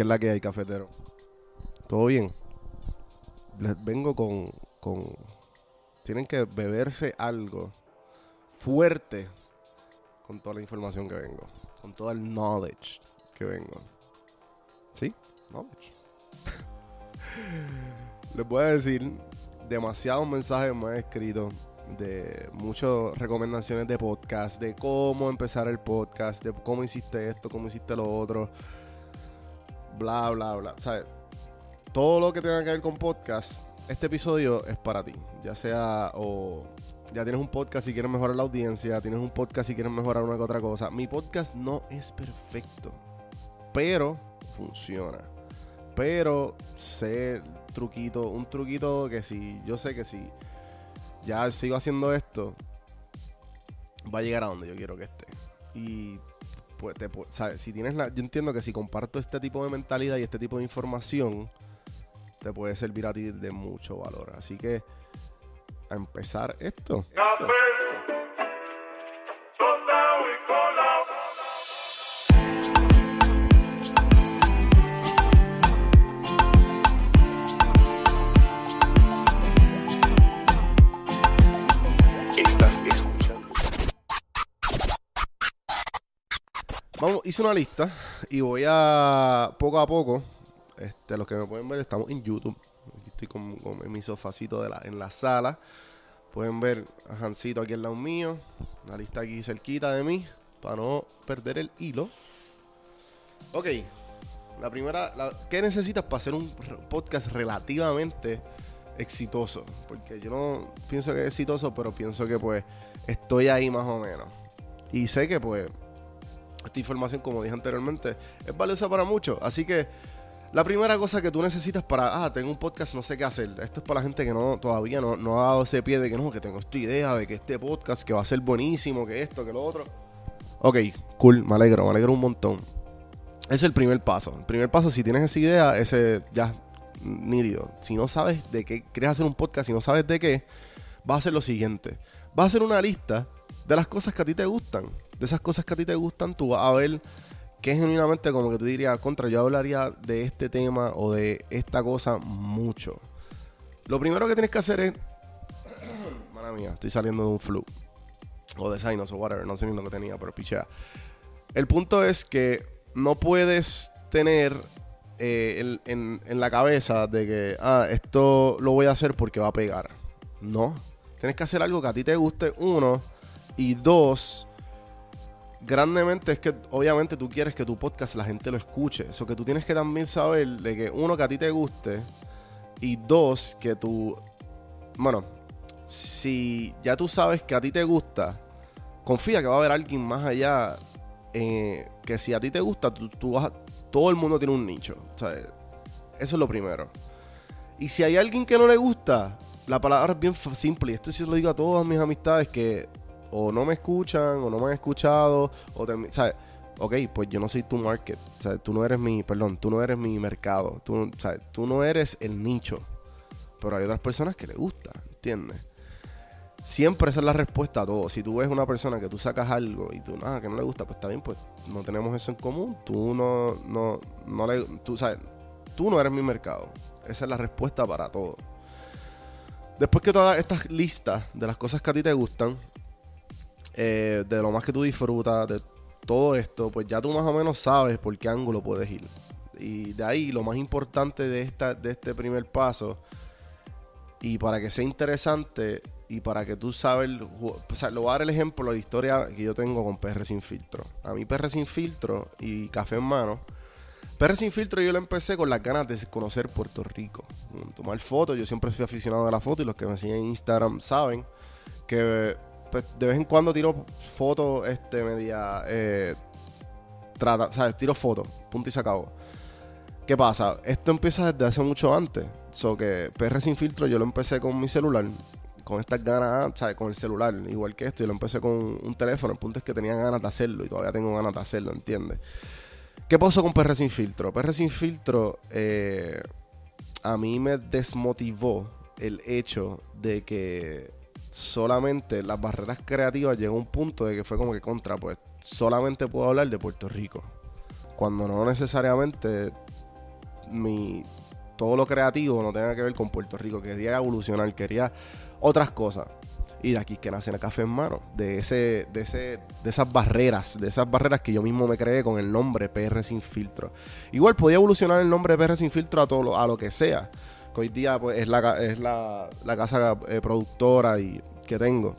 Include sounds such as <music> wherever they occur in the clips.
¿Qué es la que hay, cafetero? ¿Todo bien? Les vengo con, con... Tienen que beberse algo fuerte con toda la información que vengo. Con todo el knowledge que vengo. ¿Sí? Knowledge. <laughs> Les voy a decir demasiados mensajes me han escrito de muchas recomendaciones de podcast, de cómo empezar el podcast, de cómo hiciste esto, cómo hiciste lo otro, bla, bla, bla. ¿Sabes? Todo lo que tenga que ver con podcast, este episodio es para ti. Ya sea o ya tienes un podcast y quieres mejorar la audiencia, tienes un podcast y quieres mejorar una que otra cosa. Mi podcast no es perfecto, pero funciona. Pero sé truquito, un truquito que si yo sé que si ya sigo haciendo esto, va a llegar a donde yo quiero que esté. Y Si tienes la, yo entiendo que si comparto este tipo de mentalidad y este tipo de información, te puede servir a ti de mucho valor. Así que a empezar esto. Vamos, hice una lista y voy a poco a poco. Este, los que me pueden ver, estamos en YouTube. estoy con, mi sofacito en la sala. Pueden ver a Jancito aquí al lado mío. La lista aquí cerquita de mí. Para no perder el hilo. Ok. La primera. ¿Qué necesitas para hacer un podcast relativamente exitoso? Porque yo no pienso que es exitoso, pero pienso que pues estoy ahí más o menos. Y sé que pues esta información, como dije anteriormente, es valiosa para muchos. Así que la primera cosa que tú necesitas para, ah, tengo un podcast, no sé qué hacer. Esto es para la gente que no todavía no, no ha dado ese pie de que no, que tengo esta idea de que este podcast que va a ser buenísimo, que esto, que lo otro. Ok, cool, me alegro, me alegro un montón. Es el primer paso. El primer paso, si tienes esa idea, ese ya nítido. Si no sabes de qué quieres hacer un podcast, si no sabes de qué, vas a hacer lo siguiente. Vas a hacer una lista de las cosas que a ti te gustan de esas cosas que a ti te gustan, tú vas a ver que genuinamente como que tú dirías, contra, yo hablaría de este tema o de esta cosa mucho. Lo primero que tienes que hacer es... <coughs> Mala mía, estoy saliendo de un flu. O de sinus o whatever, no sé ni lo que tenía, pero pichea. El punto es que no puedes tener eh, en, en, la cabeza de que, ah, esto lo voy a hacer porque va a pegar. No. Tienes que hacer algo que a ti te guste, uno. Y dos, grandemente es que obviamente tú quieres que tu podcast la gente lo escuche. Eso que tú tienes que también saber de que uno, que a ti te guste y dos, que tú, bueno, si ya tú sabes que a ti te gusta, confía que va a haber alguien más allá eh, que si a ti te gusta, tú, vas todo el mundo tiene un nicho. eso es lo primero. Y si hay alguien que no le gusta, la palabra es bien simple. Y esto sí lo digo a todas mis amistades que o no me escuchan o no me han escuchado o ¿sabes? Ok, pues yo no soy tu market, o tú no eres mi, perdón, tú no eres mi mercado, tú, ¿sabes? tú no eres el nicho, pero hay otras personas que le gusta, ¿entiendes? Siempre esa es la respuesta a todo. Si tú ves una persona que tú sacas algo y tú, nada, que no le gusta, pues está bien, pues no tenemos eso en común. Tú no, no, no le, tú sabes, tú no eres mi mercado. Esa es la respuesta para todo. Después que todas estas listas de las cosas que a ti te gustan, eh, de lo más que tú disfrutas, de todo esto, pues ya tú más o menos sabes por qué ángulo puedes ir. Y de ahí lo más importante de, esta, de este primer paso, y para que sea interesante y para que tú sabes, o sea, lo voy a dar el ejemplo de la historia que yo tengo con PR Sin Filtro. A mí PR Sin Filtro y Café en Mano. PR Sin Filtro yo lo empecé con las ganas de conocer Puerto Rico. Tomar fotos, yo siempre soy aficionado a la foto y los que me siguen en Instagram saben que pues de vez en cuando tiro fotos, este, media, eh, trata, ¿sabes? Tiro fotos, punto y se acabó. ¿Qué pasa? Esto empieza desde hace mucho antes. So que PR sin filtro yo lo empecé con mi celular, con estas ganas, ¿sabes? Con el celular, igual que esto, yo lo empecé con un teléfono. El punto es que tenía ganas de hacerlo y todavía tengo ganas de hacerlo, ¿entiendes? ¿Qué pasó con PR sin filtro? PR sin filtro eh, a mí me desmotivó el hecho de que solamente las barreras creativas llegó a un punto de que fue como que contra, pues solamente puedo hablar de Puerto Rico. Cuando no necesariamente mi todo lo creativo no tenga que ver con Puerto Rico. Quería evolucionar, quería otras cosas. Y de aquí que nace el café en mano, de ese, de ese, de esas barreras, de esas barreras que yo mismo me creé con el nombre PR sin filtro. Igual podía evolucionar el nombre PR sin filtro a todo a lo que sea. Que hoy día pues, es la, es la, casa eh, productora y, que tengo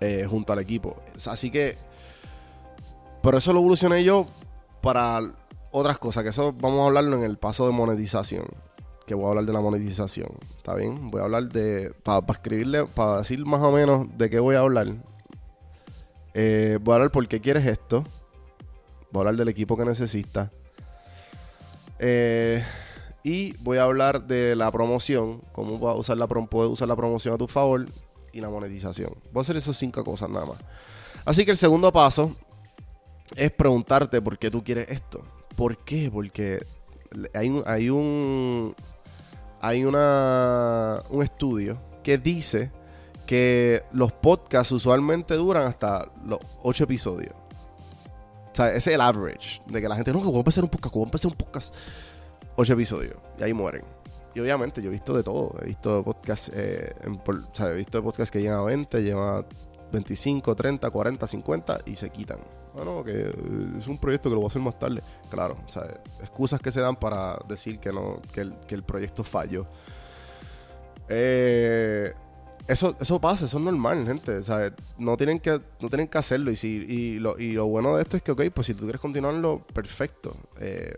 eh, junto al equipo. Así que, pero eso lo evolucioné yo para otras cosas, que eso vamos a hablarlo en el paso de monetización que voy a hablar de la monetización. ¿Está bien? Voy a hablar de. Para escribirle, para decir más o menos de qué voy a hablar. Eh, voy a hablar por qué quieres esto. Voy a hablar del equipo que necesitas. Eh, y voy a hablar de la promoción. Cómo puedes usar la, usar la promoción a tu favor. Y la monetización. Voy a hacer esas cinco cosas nada más. Así que el segundo paso es preguntarte por qué tú quieres esto. ¿Por qué? Porque hay un, hay un, hay una, un estudio que dice que los podcasts usualmente duran hasta los ocho episodios. O sea, ese es el average de que la gente, no, que voy a empezar un podcast, voy a empezar un podcast. Ocho episodios. Y ahí mueren. Y obviamente yo he visto de todo. He visto podcasts, eh, sea, he visto podcasts que llegan a 20, llevan 25, 30, 40, 50 y se quitan. Ah, no, que es un proyecto que lo voy a hacer más tarde. Claro, o sea, excusas que se dan para decir que no, que el, proyecto falló. Eh, eso, eso pasa, eso es normal, gente. No tienen que, no tienen que hacerlo. Y, si, y, lo, y lo bueno de esto es que, ok, pues si tú quieres continuarlo, perfecto. Eh,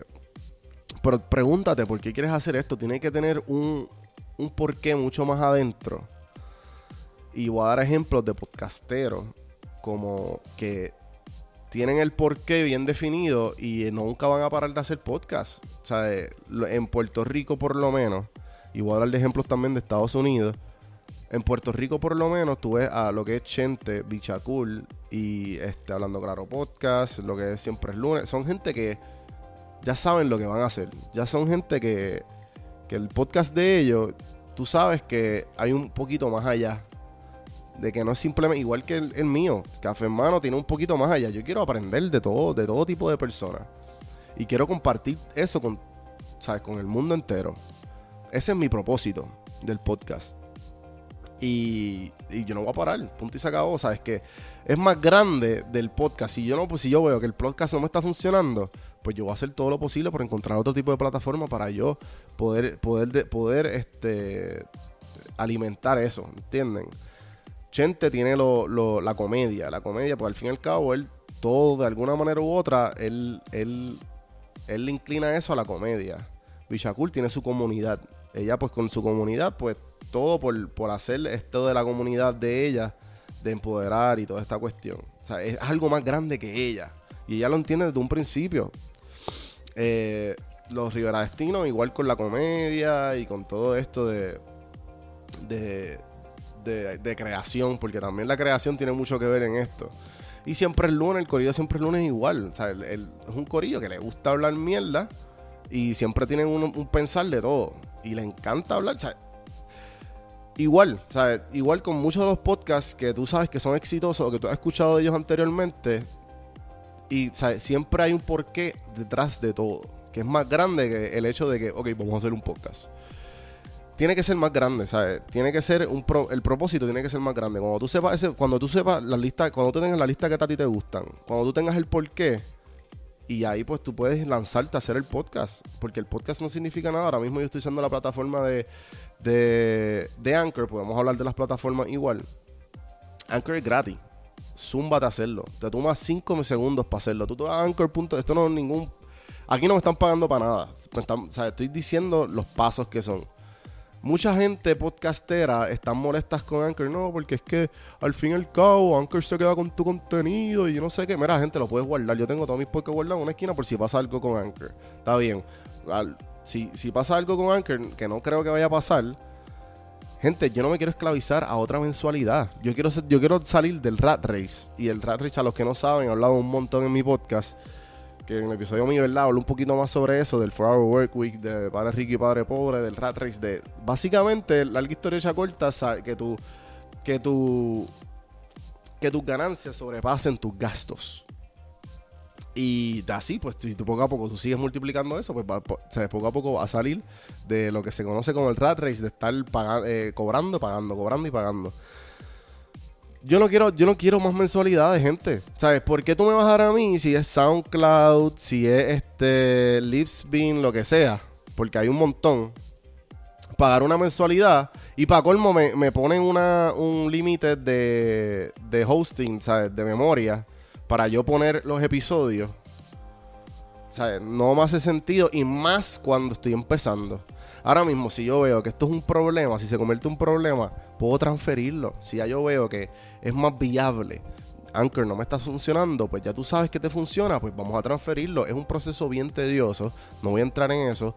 pero pregúntate por qué quieres hacer esto. Tiene que tener un, un porqué mucho más adentro. Y voy a dar ejemplos de podcasteros como que tienen el porqué bien definido y nunca van a parar de hacer podcast. O sea, eh, en Puerto Rico por lo menos, y voy a dar de ejemplos también de Estados Unidos, en Puerto Rico por lo menos tú ves a lo que es Chente, Bichacul y este, Hablando Claro Podcast, lo que es Siempre es Lunes. Son gente que ya saben lo que van a hacer. Ya son gente que, que el podcast de ellos, tú sabes que hay un poquito más allá de que no es simplemente igual que el, mío. Café Hermano tiene un poquito más allá. Yo quiero aprender de todo, de todo tipo de personas. Y quiero compartir eso con, ¿sabes? con el mundo entero. Ese es mi propósito del podcast. Y, yo no voy a parar, punto y se acabó. ¿Sabes? Que es más grande del podcast. Si yo no, pues si yo veo que el podcast no me está funcionando, pues yo voy a hacer todo lo posible por encontrar otro tipo de plataforma para yo poder, poder, poder este, alimentar eso. ¿Entienden? Chente tiene la comedia. La comedia, pues al fin y al cabo, él todo de alguna manera u otra, él, él, él le inclina eso a la comedia. Bichacul tiene su comunidad. Ella, pues con su comunidad, pues todo por, por hacer esto de la comunidad de ella, de empoderar y toda esta cuestión. O sea, es algo más grande que ella. Y ella lo entiende desde un principio. Eh, los Rivera Destinos, igual con la comedia y con todo esto de, de, de, creación, porque también la creación tiene mucho que ver en esto. Y siempre el lunes, el corillo siempre el lunes es igual. O sea, es un corillo que le gusta hablar mierda y siempre tienen un, pensar de todo. Y le encanta hablar. Igual, o sea, igual con muchos de los podcasts que tú sabes que son exitosos o que tú has escuchado de ellos anteriormente. Y siempre hay un porqué detrás de todo. Que es más grande que el hecho de que, ok, vamos a hacer un podcast tiene que ser más grande, ¿sabes? Tiene que ser un el propósito tiene que ser más grande. Cuando tú sepas ese, cuando tú sepas la lista, cuando tú tengas la lista que a ti te gustan, cuando tú tengas el porqué y ahí pues tú puedes lanzarte a hacer el podcast, porque el podcast no significa nada. Ahora mismo yo estoy usando la plataforma de de, de Anchor, podemos hablar de las plataformas igual. Anchor es gratis. Zúmbate a hacerlo. Te toma 5 segundos para hacerlo. Tú te vas a Anchor. Esto no es ningún. Aquí no me están pagando para nada. estoy diciendo los pasos que son mucha gente podcastera están molestas con Anchor. No, porque es que al fin y al cabo Anchor se queda con tu contenido y yo no sé qué. Mira, gente, lo puedes guardar. Yo tengo todos mis podcasts guardados en una esquina por si pasa algo con Anchor. Está bien. si, si pasa algo con Anchor, que no creo que vaya a pasar, gente, yo no me quiero esclavizar a otra mensualidad. Yo quiero, yo quiero salir del rat race. Y el rat race, a los que no saben, he hablado un montón en mi podcast que en el episodio mío, ¿verdad? Hablo un poquito más sobre eso, del 4 Hour Work Week, de Padre Rico y Padre Pobre, del Rat Race, de básicamente, la larga historia hecha corta, que tu, que tu, que tus ganancias sobrepasen tus gastos. Y así, pues si tú poco a poco tú sigues multiplicando eso, pues poco a poco va a salir de lo que se conoce como el rat race, de estar eh, cobrando, pagando, cobrando y pagando. Yo no quiero, yo no quiero más mensualidades, gente. ¿Sabes? ¿Por qué tú me vas a dar a mí si es SoundCloud, si es este Livesbean, lo que sea? Porque hay un montón. Pagar una mensualidad y para colmo me, me ponen una, un límite de, de hosting, ¿sabes? De memoria para yo poner los episodios, ¿sabes? No me hace sentido y más cuando estoy empezando. Ahora mismo, si yo veo que esto es un problema, si se convierte en un problema, puedo transferirlo. Si ya yo veo que es más viable, Anchor no me está funcionando, pues ya tú sabes que te funciona, pues vamos a transferirlo. Es un proceso bien tedioso, no voy a entrar en eso,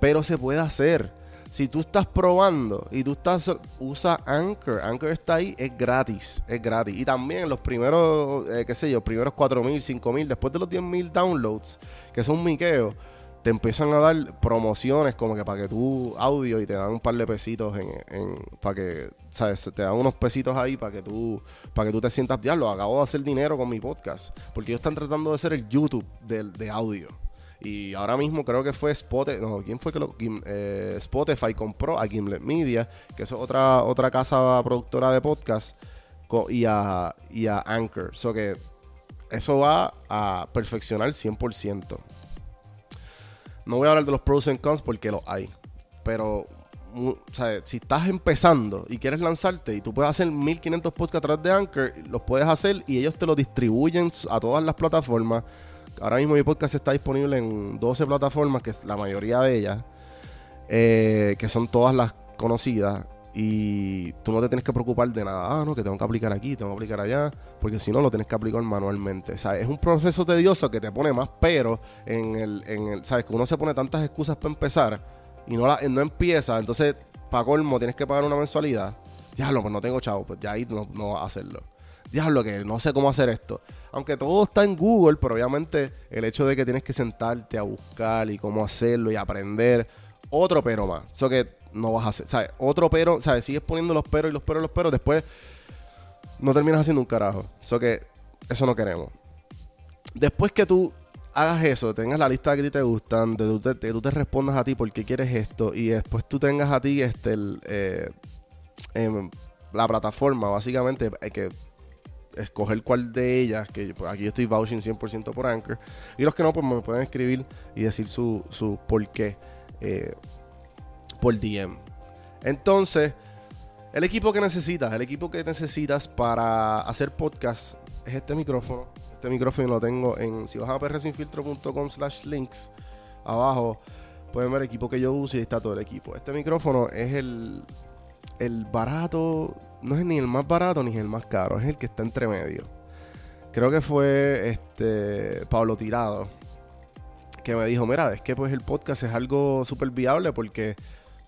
pero se puede hacer si tú estás probando y tú estás, usa Anchor. Anchor está ahí, es gratis, es gratis. Y también los primeros, eh, qué sé yo, primeros 4.000, 5.000, después de los 10.000 downloads, que son miqueos, te empiezan a dar promociones como que para que tú audio y te dan un par de pesitos en, para que, ¿sabes? Te dan unos pesitos ahí para que tú, para que tú te sientas, ya lo acabo de hacer dinero con mi podcast. Porque ellos están tratando de ser el YouTube de audio. Y ahora mismo creo que fue Spotify, no, ¿quién fue que eh, Spotify compró a Gimlet Media, que es otra, otra casa productora de podcast, y a, y a Anchor. So que eso va a perfeccionar 100%. No voy a hablar de los pros and cons porque lo hay. Pero, si estás empezando y quieres lanzarte y tú puedes hacer 1500 podcasts a través de Anchor, los puedes hacer y ellos te lo distribuyen a todas las plataformas Ahora mismo mi podcast está disponible en 12 plataformas, que es la mayoría de ellas, eh, que son todas las conocidas. Y tú no te tienes que preocupar de nada. Ah, no, que tengo que aplicar aquí, tengo que aplicar allá. Porque si no, lo tienes que aplicar manualmente. O sea, es un proceso tedioso que te pone más pero en el. ¿Sabes? Que uno se pone tantas excusas para empezar y no, la, no empieza. Entonces, para colmo, tienes que pagar una mensualidad. Ya lo, pues no tengo chavo. Pues ya ahí no, no vas a hacerlo. Diablo, que no sé cómo hacer esto. Aunque todo está en Google, pero obviamente el hecho de que tienes que sentarte a buscar y cómo hacerlo y aprender, otro pero más. Eso que no vas a hacer. ¿Sabes? Otro pero, ¿sabes? Sigues poniendo los peros y los peros y los peros, después no terminas haciendo un carajo. Eso que eso no queremos. Después que tú hagas eso, tengas la lista que a ti te gustan, de tú te, te respondas a ti por qué quieres esto y después tú tengas a ti este eh, em, la plataforma, básicamente, hay que escoger cuál de ellas, que pues, aquí yo estoy vouching 100% por Anchor. Y los que no, pues me pueden escribir y decir su, su por qué eh, por DM. Entonces, el equipo que necesitas, el equipo que necesitas para hacer podcast es este micrófono. Este micrófono lo tengo en, si vas a prsinfiltro.com slash links, abajo pueden ver el equipo que yo uso y ahí está todo el equipo. Este micrófono es el, el barato no es ni el más barato ni el más caro, es el que está entre medio. Creo que fue este Pablo Tirado que me dijo, mira, es que pues el podcast es algo súper viable porque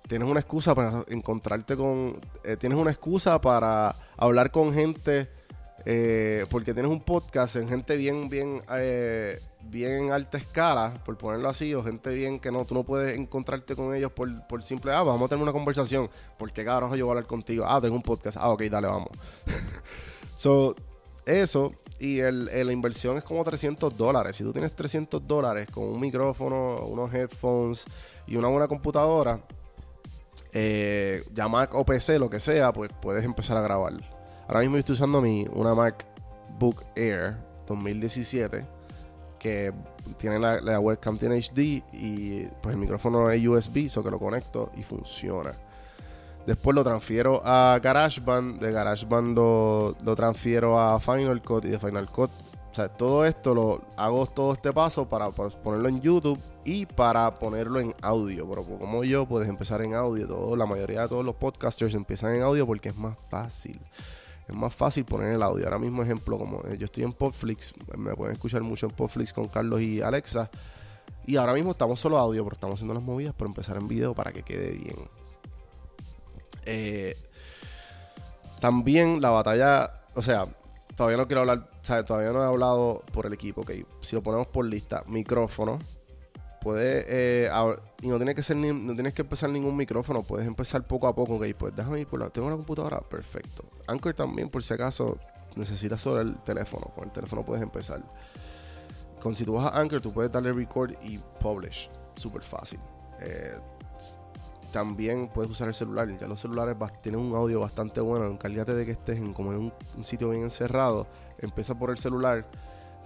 tienes una excusa para encontrarte con... Eh, tienes una excusa para hablar con gente eh, porque tienes un podcast en gente bien, bien, eh, bien alta escala, por ponerlo así, o gente bien que no, tú no puedes encontrarte con ellos por, por simple, ah, vamos a tener una conversación, porque cabrón yo voy a hablar contigo, ah, tengo un podcast, ah, ok, dale, vamos. <laughs> so, eso, y el, la inversión es como 300 dólares. Si tú tienes 300 dólares con un micrófono, unos headphones y una buena computadora, eh, ya Mac o PC, lo que sea, pues puedes empezar a grabar. Ahora mismo estoy usando mi, una MacBook Air 2017 que tiene la, webcam tiene HD y pues el micrófono es USB, so que lo conecto y funciona. Después lo transfiero a GarageBand, de GarageBand lo, lo transfiero a Final Cut y de Final Cut o sea, todo esto lo hago todo este paso para, ponerlo en YouTube y para ponerlo en audio. Pero como yo, puedes empezar en audio. Todo, la mayoría de todos los podcasters empiezan en audio porque es más fácil es más fácil poner el audio. Ahora mismo, ejemplo, como eh, yo estoy en Popflix, me pueden escuchar mucho en Popflix con Carlos y Alexa. Y ahora mismo estamos solo audio, pero estamos haciendo las movidas por empezar en video para que quede bien. Eh, también la batalla, o sea, todavía no quiero hablar, todavía no he hablado por el equipo, ok. Si lo ponemos por lista, micrófono, puedes eh, y no tienes que ser no tienes que empezar ningún micrófono puedes empezar poco a poco ok pues déjame ir por la tengo una computadora perfecto Anchor también por si acaso necesitas solo el teléfono con el teléfono puedes empezar con si tú vas a Anchor, tú puedes darle record y publish. Súper fácil. Eh, también puedes usar el celular. Ya los celulares tienen un audio bastante bueno. Encárgate de que estés en como en un, sitio bien encerrado. Empieza por el celular.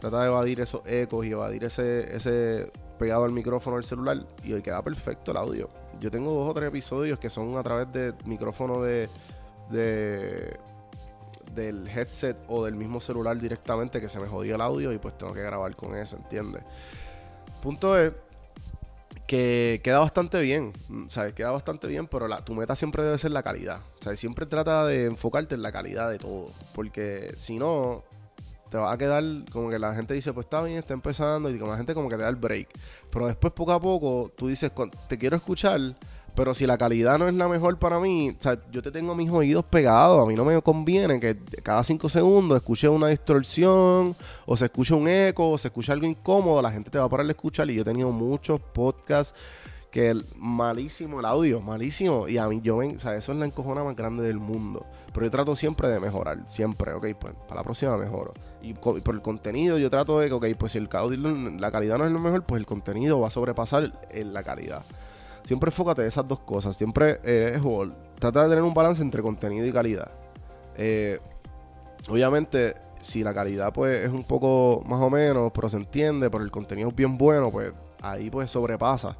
Trata de evadir esos ecos y evadir ese pegado al micrófono del celular. Y hoy queda perfecto el audio. Yo tengo dos o tres episodios que son a través de micrófono de, de del headset o del mismo celular directamente que se me jodió el audio y pues tengo que grabar con eso, ¿entiendes? Punto es que queda bastante bien, ¿sabes? Queda bastante bien, pero la, tu meta siempre debe ser la calidad. ¿Sabes? Siempre trata de enfocarte en la calidad de todo, porque si no, te va a quedar como que la gente dice, pues está bien, está empezando, y como la gente como que te da el break. Pero después, poco a poco, tú dices, te quiero escuchar, pero si la calidad no es la mejor para mí, o sea, yo te tengo mis oídos pegados. A mí no me conviene que cada cinco segundos escuche una distorsión, o se escuche un eco, o se escuche algo incómodo. La gente te va a parar a escuchar. Y yo he tenido muchos podcasts que el, malísimo el audio, malísimo. Y a mí, yo ven, o sea, eso es la encojona más grande del mundo. Pero yo trato siempre de mejorar, siempre, ok, pues para la próxima mejoro. Y por el contenido, yo trato de que, ok, pues si el la calidad no es lo mejor, pues el contenido va a sobrepasar en la calidad. Siempre enfócate en esas dos cosas. Siempre eh, trata de tener un balance entre contenido y calidad. Eh, obviamente, si la calidad pues es un poco más o menos, pero se entiende, pero el contenido es bien bueno, pues ahí pues sobrepasa.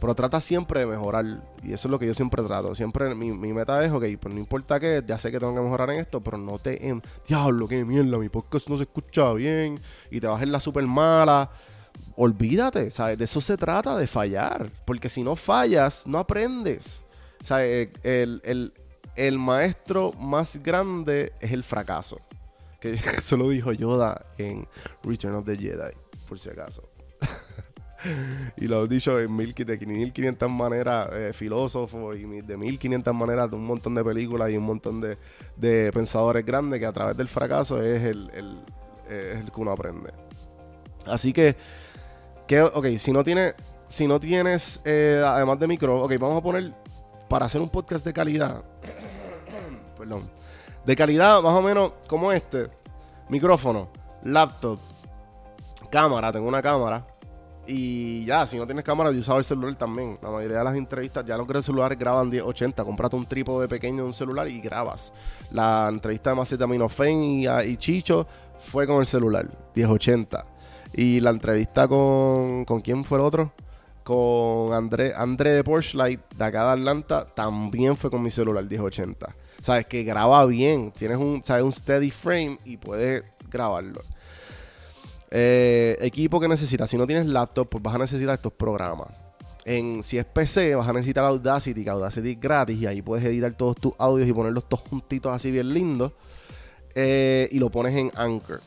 Pero trata siempre de mejorar. Y eso es lo que yo siempre trato. Siempre mi, meta es, ok, pues no importa qué, ya sé que tengo que mejorar en esto, pero no te... En, Diablo, qué mierda, mi podcast no se escucha bien. Y te vas en la super mala olvídate, ¿sabes? De eso se trata, de fallar. Porque si no fallas, no aprendes. ¿Sabes? El, el, maestro más grande es el fracaso. Que <laughs> eso lo dijo Yoda en Return of the Jedi, por si acaso. <laughs> y lo he dicho en mil, de 1500 maneras eh, filósofos y de 1500 maneras de un montón de películas y un montón de, de pensadores grandes que a través del fracaso es el, el, es el que uno aprende. Así que ok, si no, tiene, si no tienes, eh, además de micro, ok, vamos a poner, para hacer un podcast de calidad, <coughs> perdón, de calidad más o menos como este, micrófono, laptop, cámara, tengo una cámara. Y ya, si no tienes cámara, yo usaba el celular también. La mayoría de las entrevistas, ya los grandes celulares graban 1080. Comprate un trípode pequeño de un celular y grabas. La entrevista de Maceta Minofen y, y Chicho fue con el celular, 1080. Y la entrevista con. ¿Con quién fue el otro? Con André, André de Porsche Light de acá de Atlanta. También fue con mi celular 1080. Sabes que graba bien. Tienes un, ¿sabes? un steady frame y puedes grabarlo. Eh, equipo que necesitas. Si no tienes laptop, pues vas a necesitar estos programas. En, si es PC, vas a necesitar Audacity, que Audacity es gratis y ahí puedes editar todos tus audios y ponerlos todos juntitos así bien lindos. Eh, y lo pones en Anchor.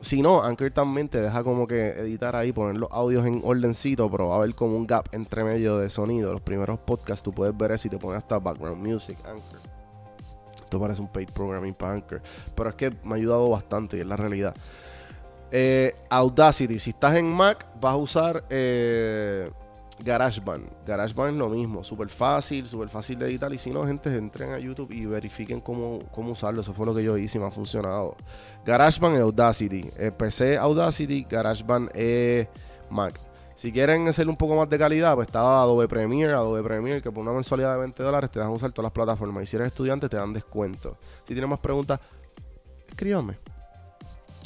Si no, Anchor también te deja como que editar ahí, poner los audios en ordencito, pero va a haber como un gap entre medio de sonido. Los primeros podcasts tú puedes ver eso y te pones hasta background music, Anchor. Esto parece un paid programming para Anchor. Pero es que me ha ayudado bastante y es la realidad. Eh, Audacity, si estás en Mac, vas a usar eh, GarageBand. GarageBand es lo mismo, súper fácil, súper fácil de editar. Y si no, gente, entren a YouTube y verifiquen cómo, cómo usarlo. Eso fue lo que yo hice y me ha funcionado. GarageBand es Audacity. Eh, PC Audacity, GarageBand es Mac. Si quieren hacer un poco más de calidad, pues está Adobe Premiere, Adobe Premiere, que por una mensualidad de 20 dólares te dejan usar todas las plataformas. Y si eres estudiante, te dan descuento. Si tienes más preguntas, escríbame.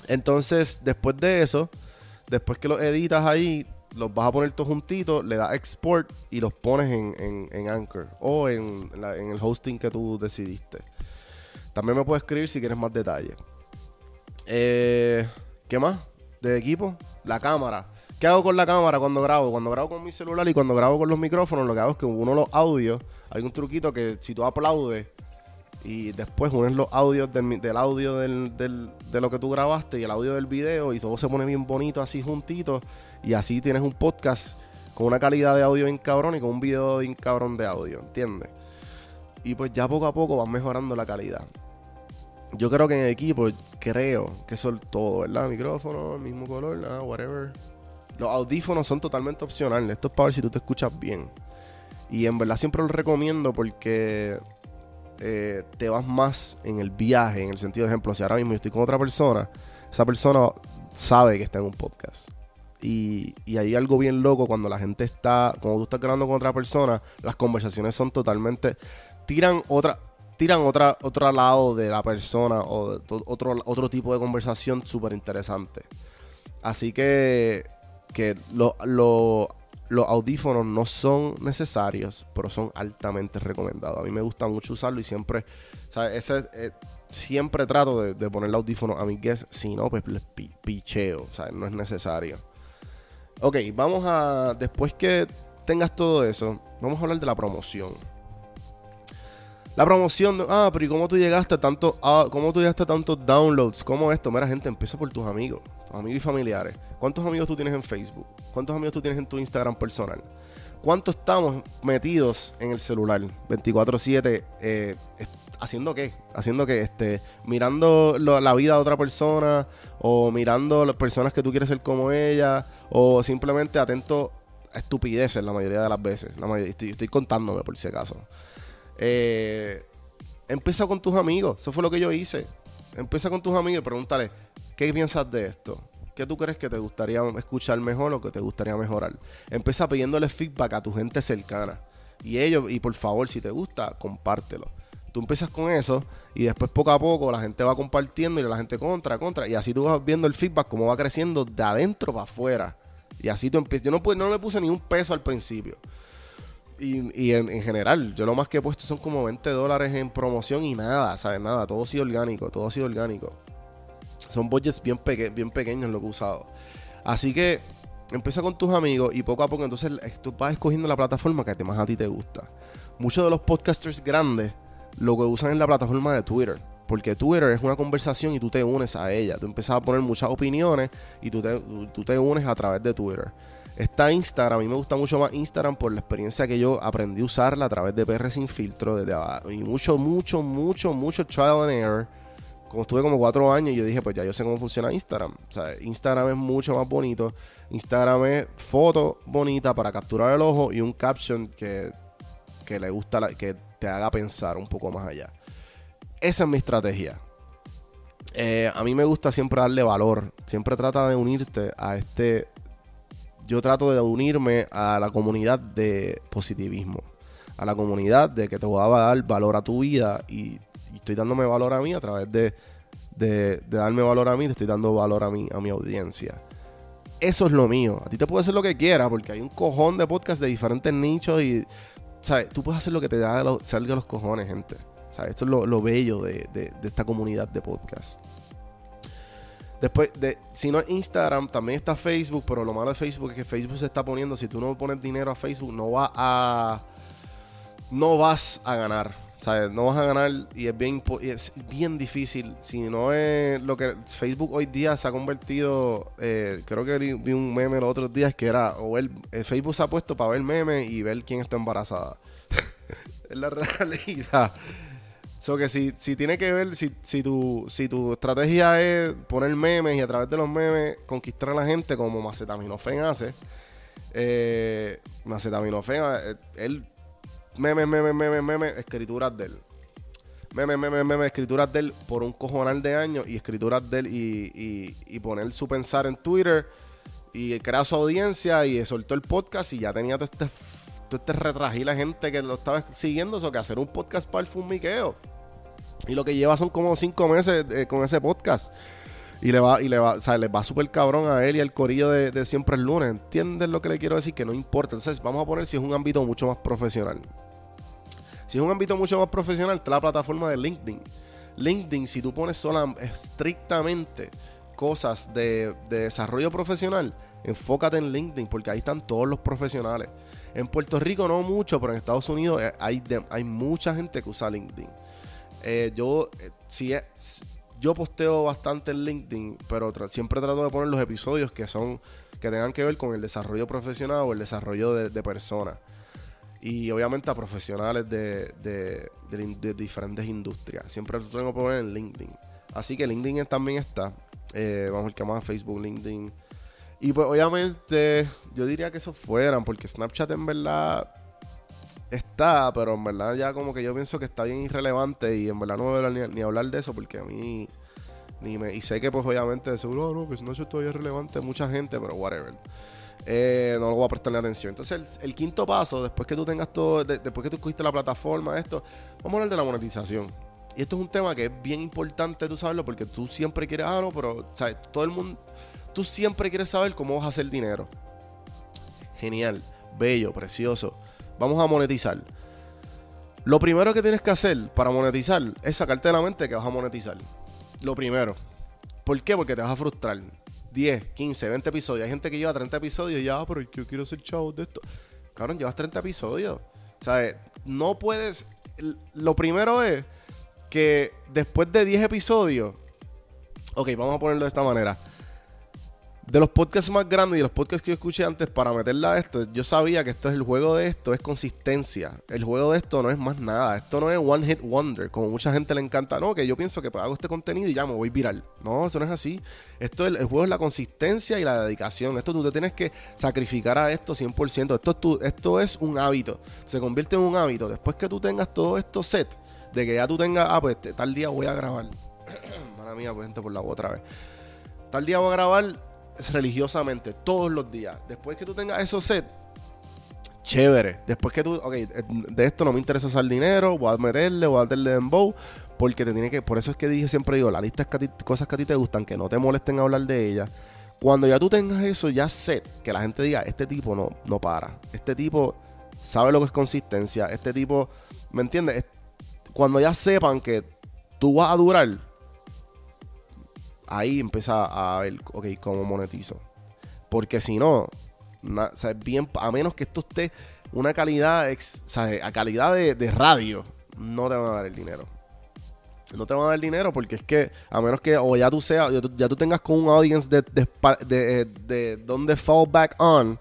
Entonces, después de eso, después que lo editas ahí, los vas a poner todos juntitos, le das export y los pones en, en, Anchor o en, en, el hosting que tú decidiste. También me puedes escribir si quieres más detalles. Eh, ¿Qué más? De equipo, la cámara. ¿Qué hago con la cámara cuando grabo? Cuando grabo con mi celular y cuando grabo con los micrófonos, lo que hago es que uno los audios, hay un truquito que si tú aplaudes y después unes los audios del, audio del, de lo que tú grabaste y el audio del video y todo se pone bien bonito así juntito y así tienes un podcast con una calidad de audio bien cabrón y con un video bien cabrón de audio, ¿entiendes? Y pues ya poco a poco van mejorando la calidad. Yo creo que en el equipo, creo que eso es todo, ¿verdad? Micrófono, mismo color, nada, whatever. Los audífonos son totalmente opcionales. Esto es para ver si tú te escuchas bien. Y en verdad siempre lo recomiendo porque eh, te vas más en el viaje, en el sentido de ejemplo, si ahora mismo estoy con otra persona, esa persona sabe que está en un podcast. y, y hay algo bien loco cuando la gente está, cuando tú estás grabando con otra persona, las conversaciones son totalmente, tiran otra, tiran otra, otro lado de la persona o otro, otro tipo de conversación súper interesante. Así que, que lo, los audífonos no son necesarios, pero son altamente recomendados. A mí me gusta mucho usarlo y siempre, Ese, eh, siempre trato de, de poner el audífono a mis guests. Si no, pues les picheo, o no es necesario. Ok, vamos a, después que tengas todo eso, vamos a hablar de la promoción. La promoción, ah, pero ¿y cómo tú llegaste a tanto, ah, cómo tú llegaste a tantos downloads? ¿Cómo esto? Mira, gente, empieza por tus amigos, tus amigos y familiares. ¿Cuántos amigos tú tienes en Facebook? ¿Cuántos amigos tú tienes en tu Instagram personal? ¿Cuántos estamos metidos en el celular 24/7 eh, haciendo qué? Haciendo qué? Este, mirando la vida de otra persona o mirando las personas que tú quieres ser como ella o simplemente atento a estupideces la mayoría de las veces. La estoy, estoy contándome por si acaso. Eh, empieza con tus amigos. Eso fue lo que yo hice. Empieza con tus amigos y pregúntale, ¿qué piensas de esto? ¿Qué tú crees que te gustaría escuchar mejor o que te gustaría mejorar? Empieza pidiéndole feedback a tu gente cercana. Y ellos, y por favor, si te gusta, compártelo. Tú empiezas con eso y después poco a poco la gente va compartiendo y la gente contra, contra. Y así tú vas viendo el feedback, cómo va creciendo de adentro para afuera. Y así tú empiezas. Yo no, no le puse ni un peso al principio. Y, en, general, yo lo más que he puesto son como 20 dólares en promoción y nada, ¿sabes? Nada, todo ha sido orgánico, todo ha sido orgánico. Son budgets bien, pequeños lo que he usado. Así que empieza con tus amigos y poco a poco entonces tú vas escogiendo la plataforma que más a ti te gusta. Muchos de los podcasters grandes lo que usan es la plataforma de Twitter. Porque Twitter es una conversación y tú te unes a ella. Tú empiezas a poner muchas opiniones y tú te, tú te unes a través de Twitter. Está Instagram, a mí me gusta mucho más Instagram por la experiencia que yo aprendí a usarla a través de PR sin filtro desde abajo. Y mucho, mucho, mucho, mucho trial and error. Como estuve como cuatro años, yo dije, pues ya yo sé cómo funciona Instagram. O sea, Instagram es mucho más bonito. Instagram es foto bonita para capturar el ojo y un caption que, que le gusta, que te haga pensar un poco más allá. Esa es mi estrategia. Eh, a mí me gusta siempre darle valor. Siempre trata de unirte a este yo trato de unirme a la comunidad de positivismo, a la comunidad de que te voy a dar valor a tu vida y, estoy dándome valor a mí a través de, de, darme valor a mí, le estoy dando valor a mí, a mi audiencia. Eso es lo mío. A ti te puede hacer lo que quieras porque hay un cojón de podcast de diferentes nichos y, ¿sabes? Tú puedes hacer lo que te da salga los cojones, gente. ¿Sabes? Esto es lo, bello de, de esta comunidad de podcast. Después, de, si no es Instagram, también está Facebook, pero lo malo de Facebook es que Facebook se está poniendo, si tú no pones dinero a Facebook, no va a no vas a ganar. ¿sabes? No vas a ganar y es bien, es bien difícil. Si no es lo que Facebook hoy día se ha convertido, eh, creo que vi un meme los otros días que era, o el, eh, Facebook se ha puesto para ver memes y ver quién está embarazada. <laughs> es la <laughs> realidad. So que si, si tiene que ver, si, si, tu, si tu estrategia es poner memes y a través de los memes conquistar a la gente como Macetaminofen hace, eh, eh, él, memes, memes, memes, memes, escrituras de él. Memes, memes, memes, escrituras de él por un cojonal de años y escrituras de él y, y, y poner su pensar en Twitter y crea su audiencia y soltó el podcast y ya tenía todo este, todo este retragil gente que lo estaba siguiendo, eso que hacer un podcast para el fumiqueo. Y lo que lleva son como cinco meses eh, con ese podcast. Y le va, y le va, o sea, le va súper cabrón a él y al corillo de, siempre el lunes. ¿Entiendes lo que le quiero decir? Que no importa. Entonces, vamos a poner si es un ámbito mucho más profesional. Si es un ámbito mucho más profesional, está la plataforma de LinkedIn. LinkedIn, si tú pones sola, estrictamente cosas de, desarrollo profesional, enfócate en LinkedIn porque ahí están todos los profesionales. En Puerto Rico no mucho, pero en Estados Unidos eh, hay, hay mucha gente que usa LinkedIn. Eh, yo, eh, si yo posteo bastante en LinkedIn, pero siempre trato de poner los episodios que son que tengan que ver con el desarrollo profesional o el desarrollo de, personas. Y obviamente a profesionales de, de, diferentes industrias. Siempre lo tengo que poner en LinkedIn. Así que LinkedIn también está. Eh, vamos a ver qué más, Facebook, LinkedIn. Y pues obviamente yo diría que eso fueran, porque Snapchat en verdad pero en verdad ya como que yo pienso que está bien irrelevante y en verdad no voy a ni, ni hablar de eso porque a mí Ni me, y sé que, pues, obviamente, seguro, oh, no, que si no eso todavía es relevante, mucha gente, pero whatever. Eh, no lo voy a prestarle atención. Entonces, el, quinto paso, después que tú tengas todo, después que tú cogiste la plataforma, esto, vamos a hablar de la monetización. Y esto es un tema que es bien importante tú saberlo porque tú siempre quieres, ah, no, pero, ¿sabes? Todo el mundo, tú siempre quieres saber cómo vas a hacer dinero. Genial, bello, precioso. Vamos a monetizar. Lo primero que tienes que hacer para monetizar es sacarte de la mente que vas a monetizar. Lo primero. ¿Por qué? Porque te vas a frustrar. 10, 15, 20 episodios. Hay gente que lleva 30 episodios y ya, ah, pero yo quiero ser chavo de esto. Cabrón, llevas 30 episodios. O sea, no puedes. Lo primero es que después de 10 episodios. Ok, vamos a ponerlo de esta manera de los podcasts más grandes y los podcasts que yo escuché antes para meterla a esto, yo sabía que esto es el juego de esto, es consistencia. El juego de esto no es más nada. Esto no es one hit wonder, como mucha gente le encanta. No, que yo pienso que hago este contenido y ya me voy viral. No, eso no es así. Esto el, juego es la consistencia y la dedicación. Esto tú te tienes que sacrificar a esto 100%. Esto es, tu, esto es un hábito. Se convierte en un hábito. Después que tú tengas todo esto set, de que ya tú tengas, ah, pues tal día voy a grabar. <clears throat> Mala mía, por gente, por la otra vez. Tal día voy a grabar religiosamente todos los días. Después que tú tengas eso set, chévere. Después que tú, ok, de esto no me interesa hacer dinero, voy a meterle, voy a meterle dembow, porque te tiene que, por eso es que dije siempre digo, la lista es cosas que a ti te gustan, que no te molesten hablar de ellas. Cuando ya tú tengas eso ya set, que la gente diga, este tipo no, no para, este tipo sabe lo que es consistencia, este tipo, ¿me entiendes? Cuando ya sepan que tú vas a durar, ahí empieza a ver, ok, cómo monetizo. Porque si no, bien, a menos que esto esté una calidad, a calidad de, radio, no te van a dar el dinero. No te van a dar el dinero porque es que, a menos que, o ya tú seas, ya tú, tengas con un audience de, de, de, donde fall back on,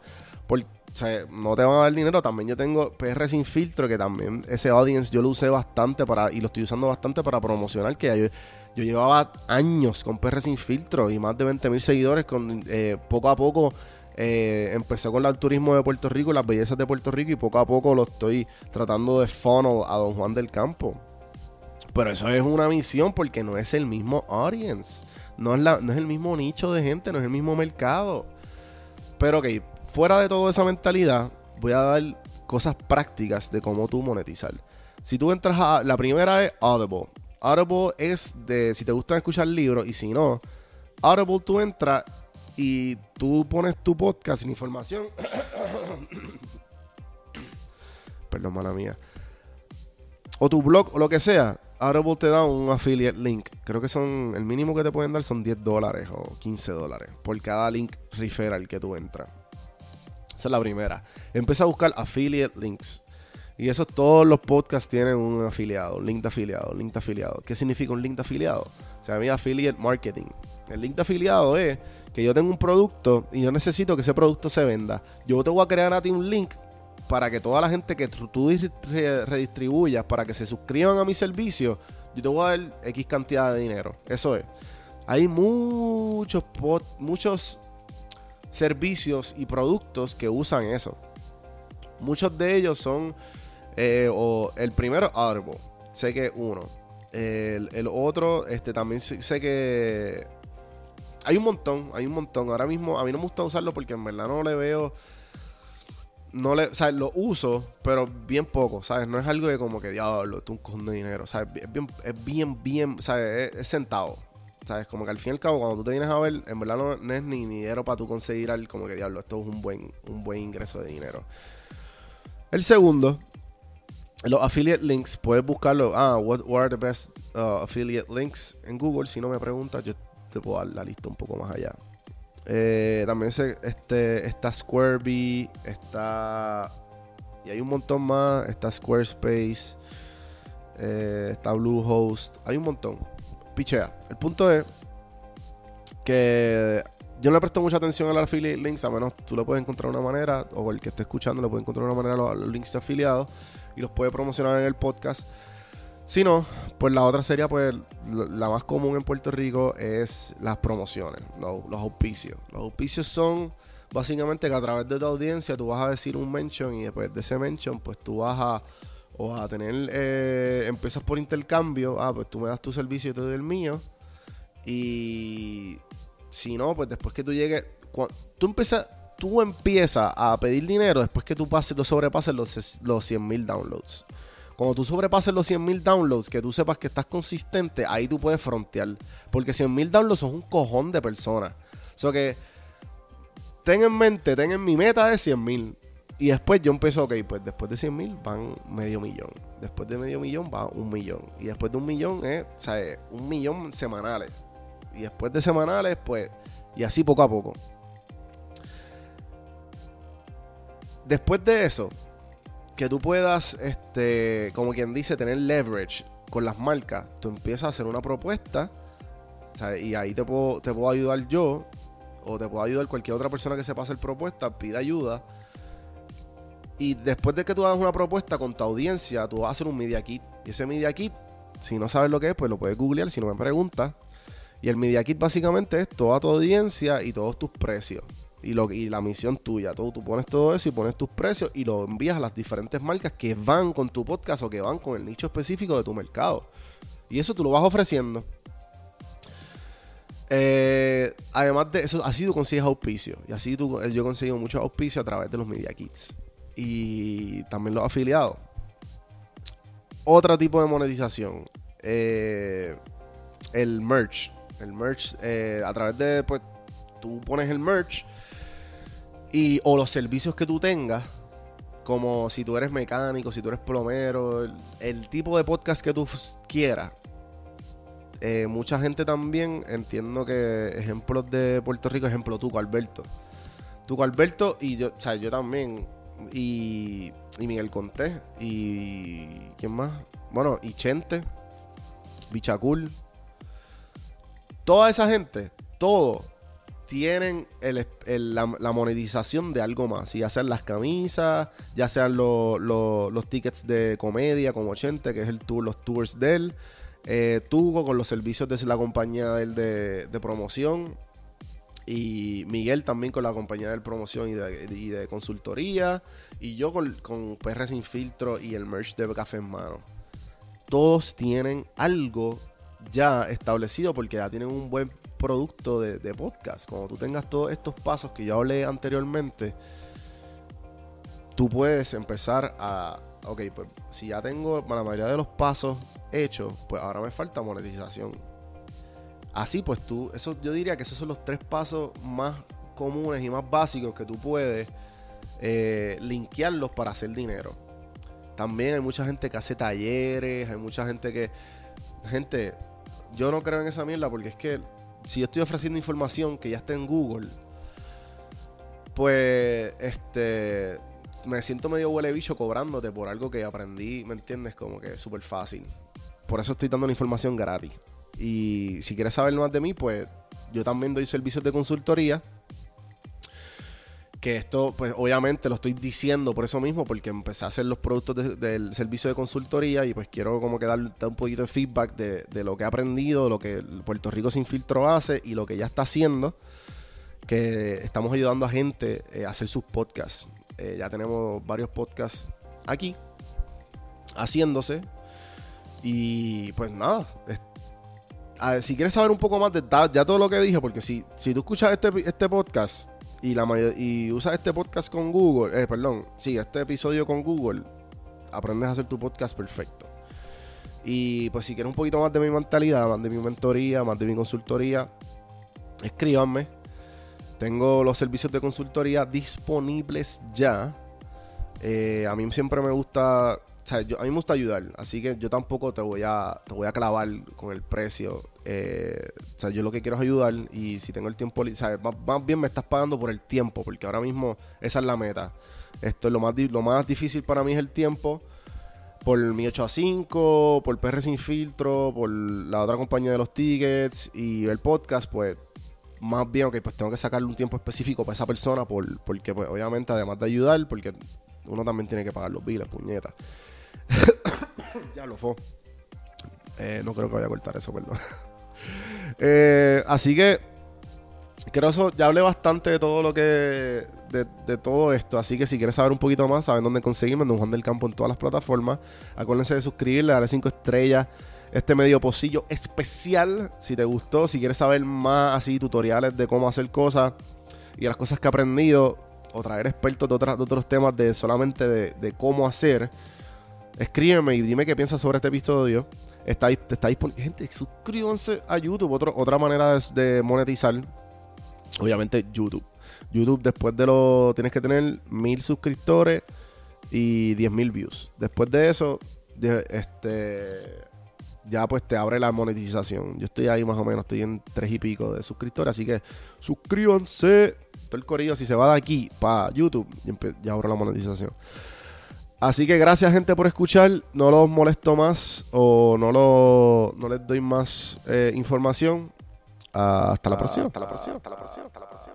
no te van a dar dinero. También yo tengo PR sin filtro, que también ese audience yo lo usé bastante para, y lo estoy usando bastante para promocionar, que yo, yo llevaba años con PR sin filtro y más de 20 mil seguidores. Con, eh, poco a poco eh, empecé con el turismo de Puerto Rico, las bellezas de Puerto Rico y poco a poco lo estoy tratando de funnel a Don Juan del Campo. Pero eso es una misión porque no es el mismo audience. No es, la, no es el mismo nicho de gente, no es el mismo mercado. Pero ok, fuera de toda esa mentalidad, voy a dar cosas prácticas de cómo tú monetizar. Si tú entras a. La primera es Audible. Audible es de si te gusta escuchar libros y si no, Audible tú entras y tú pones tu podcast sin información. <coughs> Perdón, mala mía. O tu blog o lo que sea. Audible te da un affiliate link. Creo que son. El mínimo que te pueden dar son 10 dólares o 15 dólares por cada link referral que tú entras. Esa es la primera. Empieza a buscar affiliate links. Y eso todos los podcasts tienen un afiliado, un link de afiliado, un link de afiliado. ¿Qué significa un link de afiliado? Se llama affiliate marketing. El link de afiliado es que yo tengo un producto y yo necesito que ese producto se venda. Yo te voy a crear a ti un link para que toda la gente que tú redistribuyas, para que se suscriban a mi servicio, yo te voy a dar X cantidad de dinero. Eso es. Hay muchos, muchos servicios y productos que usan eso. Muchos de ellos son eh, o el primero, Audible. Sé que uno. El, otro, este también sé que. Hay un montón, hay un montón. Ahora mismo, a mí no me gusta usarlo porque en verdad no le veo. No le, o lo uso, pero bien poco, ¿sabes? No es algo de como que diablo, tú un cojón de dinero, ¿sabes? Es bien, es bien, bien, ¿sabes? Es, sentado, ¿sabes? Como que al fin y al cabo, cuando tú te vienes a ver, en verdad no, es ni dinero para tú conseguir algo como que diablo, esto es un buen, un buen ingreso de dinero. El segundo los affiliate links, puedes buscarlo. Ah, what, are the best uh, affiliate links en Google? Si no me preguntas, yo te puedo dar la lista un poco más allá. Eh, también se, este, está Squarebee, está. Y hay un montón más. Está Squarespace, eh, está Bluehost. Hay un montón. Pichea. El punto es que yo no le presto mucha atención a los affiliate links, a menos tú le puedes encontrar una manera, o el que esté escuchando le puede encontrar una manera los, los links afiliados y los puede promocionar en el podcast. Si no, pues la otra sería, pues la más común en Puerto Rico es las promociones, los, auspicios. Los auspicios son básicamente que a través de tu audiencia tú vas a decir un mention y después de ese mention, pues tú vas a, o a tener, eh, empiezas por intercambio, ah, pues tú me das tu servicio y te doy el mío. Y si no, pues después que tú llegues, tú empiezas, tú empiezas a pedir dinero después que tú pases, lo sobrepases los, los 100 mil downloads. Cuando tú sobrepases los 100.000 downloads, que tú sepas que estás consistente, ahí tú puedes frontear. Porque 100.000 downloads son un cojón de personas. O sea que, ten en mente, ten en mi meta de 100.000. Y después yo empiezo, ok, pues después de 100.000 van medio millón. Después de medio millón va un millón. Y después de un millón es, o sea, un millón semanales. Y después de semanales, pues, y así poco a poco. Después de eso, que tú puedas, este, como quien dice, tener leverage con las marcas, tú empiezas a hacer una propuesta, y ahí te puedo, ayudar yo, o te puedo ayudar cualquier otra persona que sepa hacer propuesta, pide ayuda. Y después de que tú hagas una propuesta con tu audiencia, tú vas a hacer un media kit. Y ese media kit, si no sabes lo que es, pues lo puedes googlear si no me preguntas. Y el media kit básicamente es toda tu audiencia y todos tus precios y, lo, y la misión tuya. Tú, tú pones todo eso y pones tus precios y lo envías a las diferentes marcas que van con tu podcast o que van con el nicho específico de tu mercado. Y eso tú lo vas ofreciendo. Eh, además de eso, así tú consigues auspicio. Y así tú, yo he conseguido muchos auspicios a través de los Media Kits. Y también los afiliados. Otro tipo de monetización. Eh, el merch. El merch, eh, a través de, pues, tú pones el merch y, o los servicios que tú tengas, como si tú eres mecánico, si tú eres plomero, el, tipo de podcast que tú quieras. Eh, mucha gente también, entiendo que ejemplos de Puerto Rico, ejemplo Tuco Alberto. Tuco Alberto y yo, o sea, yo también, y, y Miguel Conté, y ¿quién más? Bueno, y Chente, Bichacul. Toda esa gente, todo tienen la, monetización de algo más. Ya sean las camisas, ya sean los tickets de comedia como 80, que es el tour, los tours de él. Eh, Tugo con los servicios de la compañía de, de, promoción. Y Miguel también con la compañía de promoción y de, consultoría. Y yo con, con PR Sin Filtro y el merch de Café en Mano. Todos tienen algo ya establecido porque ya tienen un buen producto de, podcast. Cuando tú tengas todos estos pasos que yo hablé anteriormente, tú puedes empezar a, ok, pues si ya tengo la mayoría de los pasos hechos, pues ahora me falta monetización. Así pues tú, eso yo diría que esos son los tres pasos más comunes y más básicos que tú puedes eh, linkearlos para hacer dinero. También hay mucha gente que hace talleres, hay mucha gente que... Gente, yo no creo en esa mierda porque es que si yo estoy ofreciendo información que ya está en Google, pues este me siento medio huele bicho cobrándote por algo que aprendí, ¿me entiendes? Como que es súper fácil. Por eso estoy dando la información gratis. Y si quieres saber más de mí, pues yo también doy servicios de consultoría que esto, pues obviamente lo estoy diciendo por eso mismo, porque empecé a hacer los productos del servicio de consultoría y pues quiero como que dar, un poquito de feedback de, lo que he aprendido, lo que Puerto Rico sin filtro hace y lo que ya está haciendo, que estamos ayudando a gente eh, a hacer sus podcasts. Eh, ya tenemos varios podcasts aquí haciéndose y pues nada, si quieres saber un poco más de ya todo lo que dije, porque si, si tú escuchas este, este podcast y la y usas este podcast con Google, eh, perdón, sí, este episodio con Google, aprendes a hacer tu podcast perfecto. Y pues si quieres un poquito más de mi mentalidad, más de mi mentoría, más de mi consultoría, escríbanme. Tengo los servicios de consultoría disponibles ya. Eh, a mí siempre me gusta o sea, yo, a mí me gusta ayudar, así que yo tampoco te voy a, te voy a clavar con el precio. Eh, o sea, yo lo que quiero es ayudar y si tengo el tiempo, o más, bien me estás pagando por el tiempo, porque ahora mismo esa es la meta. Esto es lo más, lo más difícil para mí es el tiempo. Por mi 8 a 5, por PR sin filtro, por la otra compañía de los tickets y el podcast, pues más bien, ok, pues tengo que sacarle un tiempo específico para esa persona, por, porque pues obviamente además de ayudar, porque uno también tiene que pagar los biles, puñetas. <coughs> ya lo fue. Eh, no creo que vaya a cortar eso, perdón. <laughs> Eh, así que creo eso, ya hablé bastante de todo lo que. De, todo esto. Así que si quieres saber un poquito más, saben dónde conseguirme, Don Juan del Campo en todas las plataformas. Acuérdense de suscribirle, darle 5 estrellas este medio pocillo especial. Si te gustó, si quieres saber más así tutoriales de cómo hacer cosas y las cosas que he aprendido, o traer expertos de, otras- de otros temas de solamente de cómo hacer, escríbeme y dime qué piensas sobre este episodio. Está, está disponible. Gente, suscríbanse a YouTube. Otro- otra manera de, monetizar. Obviamente, YouTube. YouTube, después de lo. Tienes que tener mil suscriptores y 10 mil views. Después de eso, este. Ya pues te abre la monetización. Yo estoy ahí más o menos, estoy en tres y pico de suscriptores. Así que suscríbanse. Todo el corillo, si se va de aquí para YouTube, ya abro la monetización. Así que gracias gente por escuchar. No los molesto más o no, lo, no les doy más eh, información. Ah, hasta la próxima. Hasta la próxima. Hasta la próxima. Hasta la próxima.